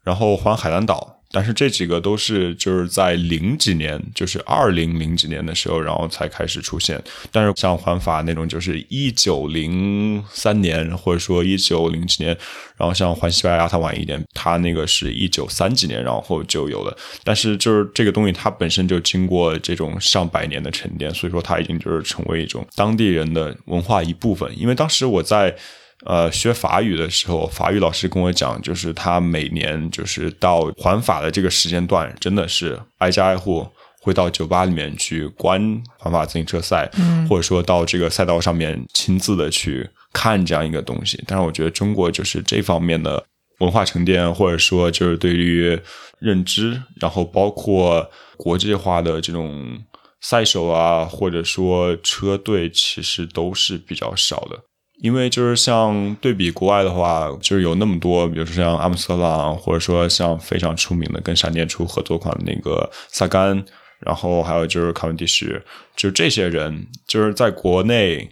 然后环海南岛，但是这几个都是就是在零几年，就是二零零几年的时候，然后才开始出现。但是像环法那种，就是一九零三年或者说一九零几年，然后像环西班牙它晚一点，它那个是一九三几年然后就有了。但是就是这个东西它本身就经过这种上百年的沉淀，所以说它已经就是成为一种当地人的文化一部分。因为当时我在。呃，学法语的时候，法语老师跟我讲，就是他每年就是到环法的这个时间段，真的是挨家挨户会到酒吧里面去观环法自行车赛，或者说到这个赛道上面亲自的去看这样一个东西。但是我觉得中国就是这方面的文化沉淀，或者说就是对于认知，然后包括国际化的这种赛手啊，或者说车队，其实都是比较少的。因为就是像对比国外的话，就是有那么多，比如说像阿姆斯特朗，或者说像非常出名的跟闪电出合作款的那个萨甘，然后还有就是卡文迪什，就这些人，就是在国内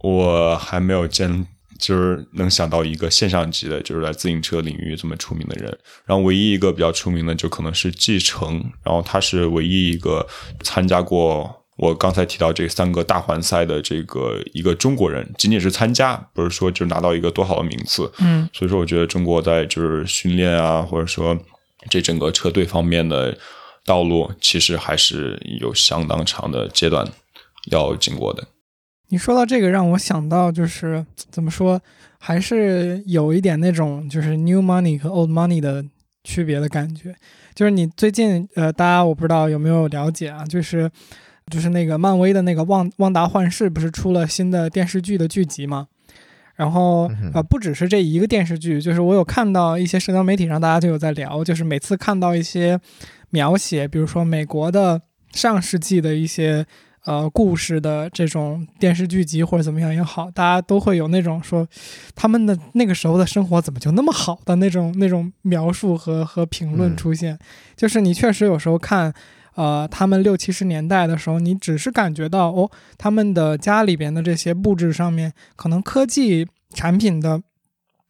我还没有见，就是能想到一个线上级的，就是在自行车领域这么出名的人。然后唯一一个比较出名的，就可能是继承，然后他是唯一一个参加过。我刚才提到这三个大环赛的这个一个中国人，仅仅是参加，不是说就拿到一个多好的名次。嗯，所以说我觉得中国在就是训练啊，或者说这整个车队方面的道路，其实还是有相当长的阶段要经过的。你说到这个，让我想到就是怎么说，还是有一点那种就是 new money 和 old money 的区别的感觉。就是你最近呃，大家我不知道有没有了解啊，就是。就是那个漫威的那个旺旺达幻视不是出了新的电视剧的剧集吗？然后呃，不只是这一个电视剧，就是我有看到一些社交媒体上大家就有在聊，就是每次看到一些描写，比如说美国的上世纪的一些呃故事的这种电视剧集或者怎么样也好，大家都会有那种说他们的那个时候的生活怎么就那么好的那种那种描述和和评论出现，就是你确实有时候看。呃，他们六七十年代的时候，你只是感觉到哦，他们的家里边的这些布置上面，可能科技产品的。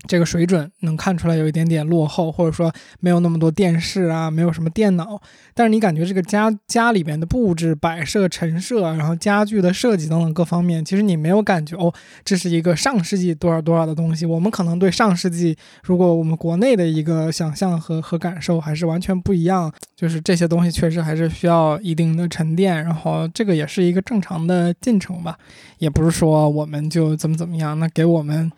这个水准能看出来有一点点落后，或者说没有那么多电视啊，没有什么电脑。但是你感觉这个家家里边的布置、摆设、陈设，然后家具的设计等等各方面，其实你没有感觉哦，这是一个上世纪多少多少的东西。我们可能对上世纪，如果我们国内的一个想象和和感受还是完全不一样。就是这些东西确实还是需要一定的沉淀，然后这个也是一个正常的进程吧，也不是说我们就怎么怎么样。那给我们。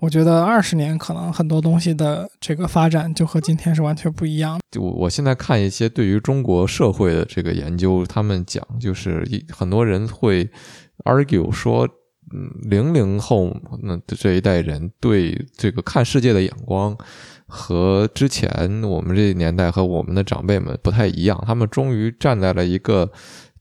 我觉得二十年可能很多东西的这个发展就和今天是完全不一样。就我现在看一些对于中国社会的这个研究，他们讲就是一很多人会 argue 说，嗯，零零后那这一代人对这个看世界的眼光和之前我们这年代和我们的长辈们不太一样，他们终于站在了一个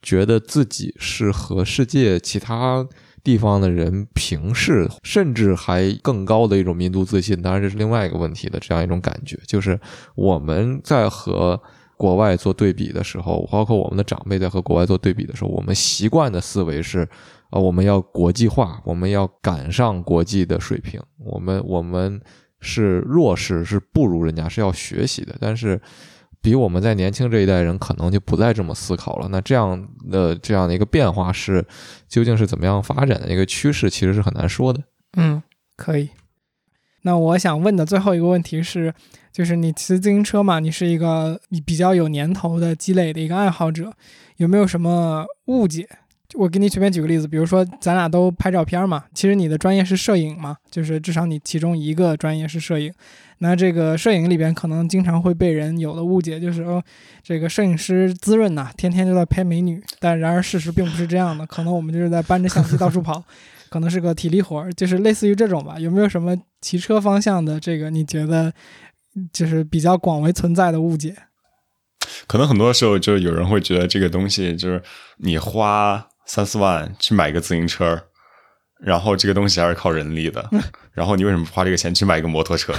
觉得自己是和世界其他。地方的人平视，甚至还更高的一种民族自信，当然这是另外一个问题的这样一种感觉，就是我们在和国外做对比的时候，包括我们的长辈在和国外做对比的时候，我们习惯的思维是，啊，我们要国际化，我们要赶上国际的水平，我们我们是弱势，是不如人家，是要学习的，但是。比我们在年轻这一代人可能就不再这么思考了。那这样的这样的一个变化是究竟是怎么样发展的一个趋势，其实是很难说的。嗯，可以。那我想问的最后一个问题是，就是你骑自行车嘛，你是一个比较有年头的积累的一个爱好者，有没有什么误解？我给你随便举个例子，比如说咱俩都拍照片嘛，其实你的专业是摄影嘛，就是至少你其中一个专业是摄影。那这个摄影里边可能经常会被人有的误解，就是说这个摄影师滋润呐，天天就在拍美女。但然而事实并不是这样的，可能我们就是在搬着相机到处跑，可能是个体力活儿，就是类似于这种吧。有没有什么骑车方向的这个你觉得就是比较广为存在的误解？可能很多时候就有人会觉得这个东西就是你花三四万去买一个自行车。然后这个东西还是靠人力的，然后你为什么不花这个钱去买一个摩托车？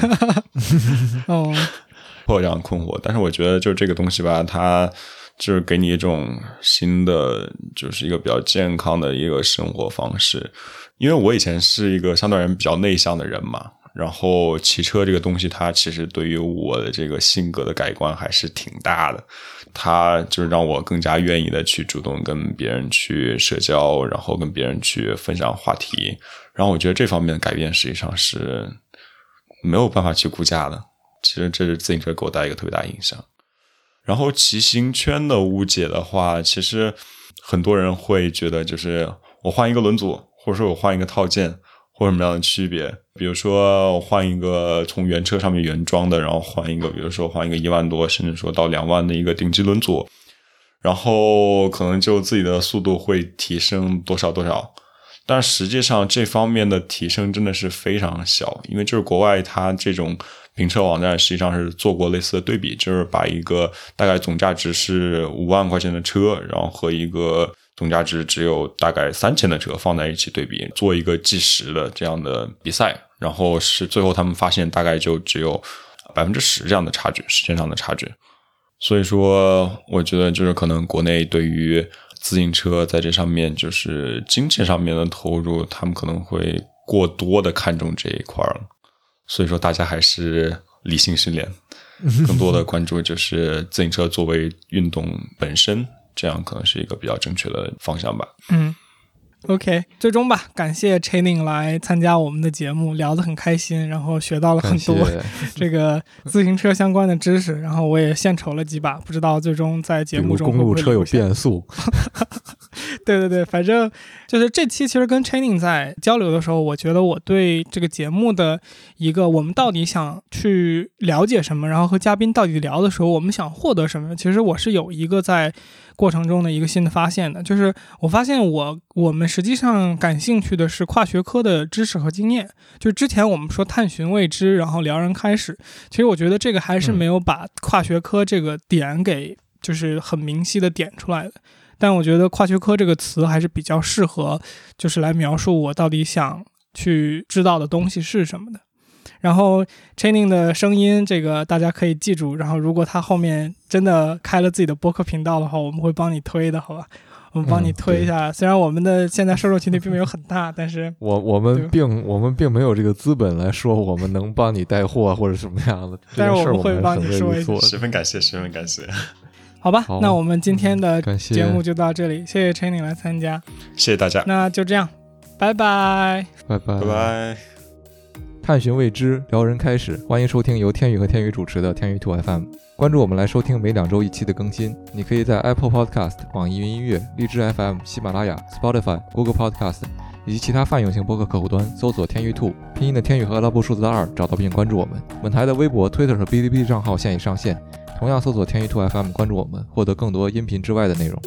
哦，会有这样困惑。但是我觉得，就这个东西吧，它就是给你一种新的，就是一个比较健康的一个生活方式。因为我以前是一个相对而言比较内向的人嘛。然后骑车这个东西，它其实对于我的这个性格的改观还是挺大的。他就是让我更加愿意的去主动跟别人去社交，然后跟别人去分享话题。然后我觉得这方面的改变实际上是没有办法去估价的。其实这是自行车给我带一个特别大影响。然后骑行圈的误解的话，其实很多人会觉得就是我换一个轮组，或者说我换一个套件。或者什么样的区别。比如说我换一个从原车上面原装的，然后换一个，比如说换一个一万多，甚至说到两万的一个顶级轮组，然后可能就自己的速度会提升多少多少。但实际上这方面的提升真的是非常小，因为就是国外它这种评车网站实际上是做过类似的对比，就是把一个大概总价值是五万块钱的车，然后和一个总价值只有大概三千的车放在一起对比，做一个计时的这样的比赛，然后是最后他们发现大概就只有百分之十这样的差距，时间上的差距。所以说，我觉得就是可能国内对于自行车在这上面就是金钱上面的投入，他们可能会过多的看重这一块儿，所以说大家还是理性训练，更多的关注就是自行车作为运动本身，这样可能是一个比较正确的方向吧。嗯，OK，最终吧，感谢 Chaining 来参加我们的节目，聊得很开心，然后学到了很多 这个自行车相关的知识，然后我也献丑了几把，不知道最终在节目中会不公路车有变速，对对对，反正就是这期其实跟 Training 在交流的时候，我觉得我对这个节目的一个我们到底想去了解什么，然后和嘉宾到底聊的时候，我们想获得什么，其实我是有一个在过程中的一个新的发现的，就是我发现我我们实际上感兴趣的是跨学科的知识和经验，就之前我们说探寻未知，然后撩人开始，其实我觉得这个还是没有把跨学科这个点给就是很明晰的点出来的。但我觉得跨学科这个词还是比较适合，就是来描述我到底想去知道的东西是什么的。然后 Training 的声音，这个大家可以记住。然后如果他后面真的开了自己的播客频道的话，我们会帮你推的，好吧？我们帮你嗯推一下。虽然我们的现在受众群体并没有很大，但是 我我们并我们并没有这个资本来说我们能帮你带货或者什么样的，但是我们会帮你说。十分感谢，十分感谢，好吧，好那我们今天的节目就到这里，谢谢 Training 来参加，谢谢大家，那就这样，拜拜。拜拜拜拜。探寻未知，撩人开始。欢迎收听由天宇和天宇主持的天宇兔 FM。关注我们来收听每两周一期的更新。你可以在 Apple Podcast、网易云音乐、荔枝 FM、喜马拉雅、Spotify、Google Podcast 以及其他泛用型播客客户端搜索“天宇兔”，拼音的天宇和阿拉伯数字的二，找到并关注我们。本台的微博、Twitter 和哔哩哔哩账号现已上线，同样搜索“天宇兔 FM” 关注我们，获得更多音频之外的内容。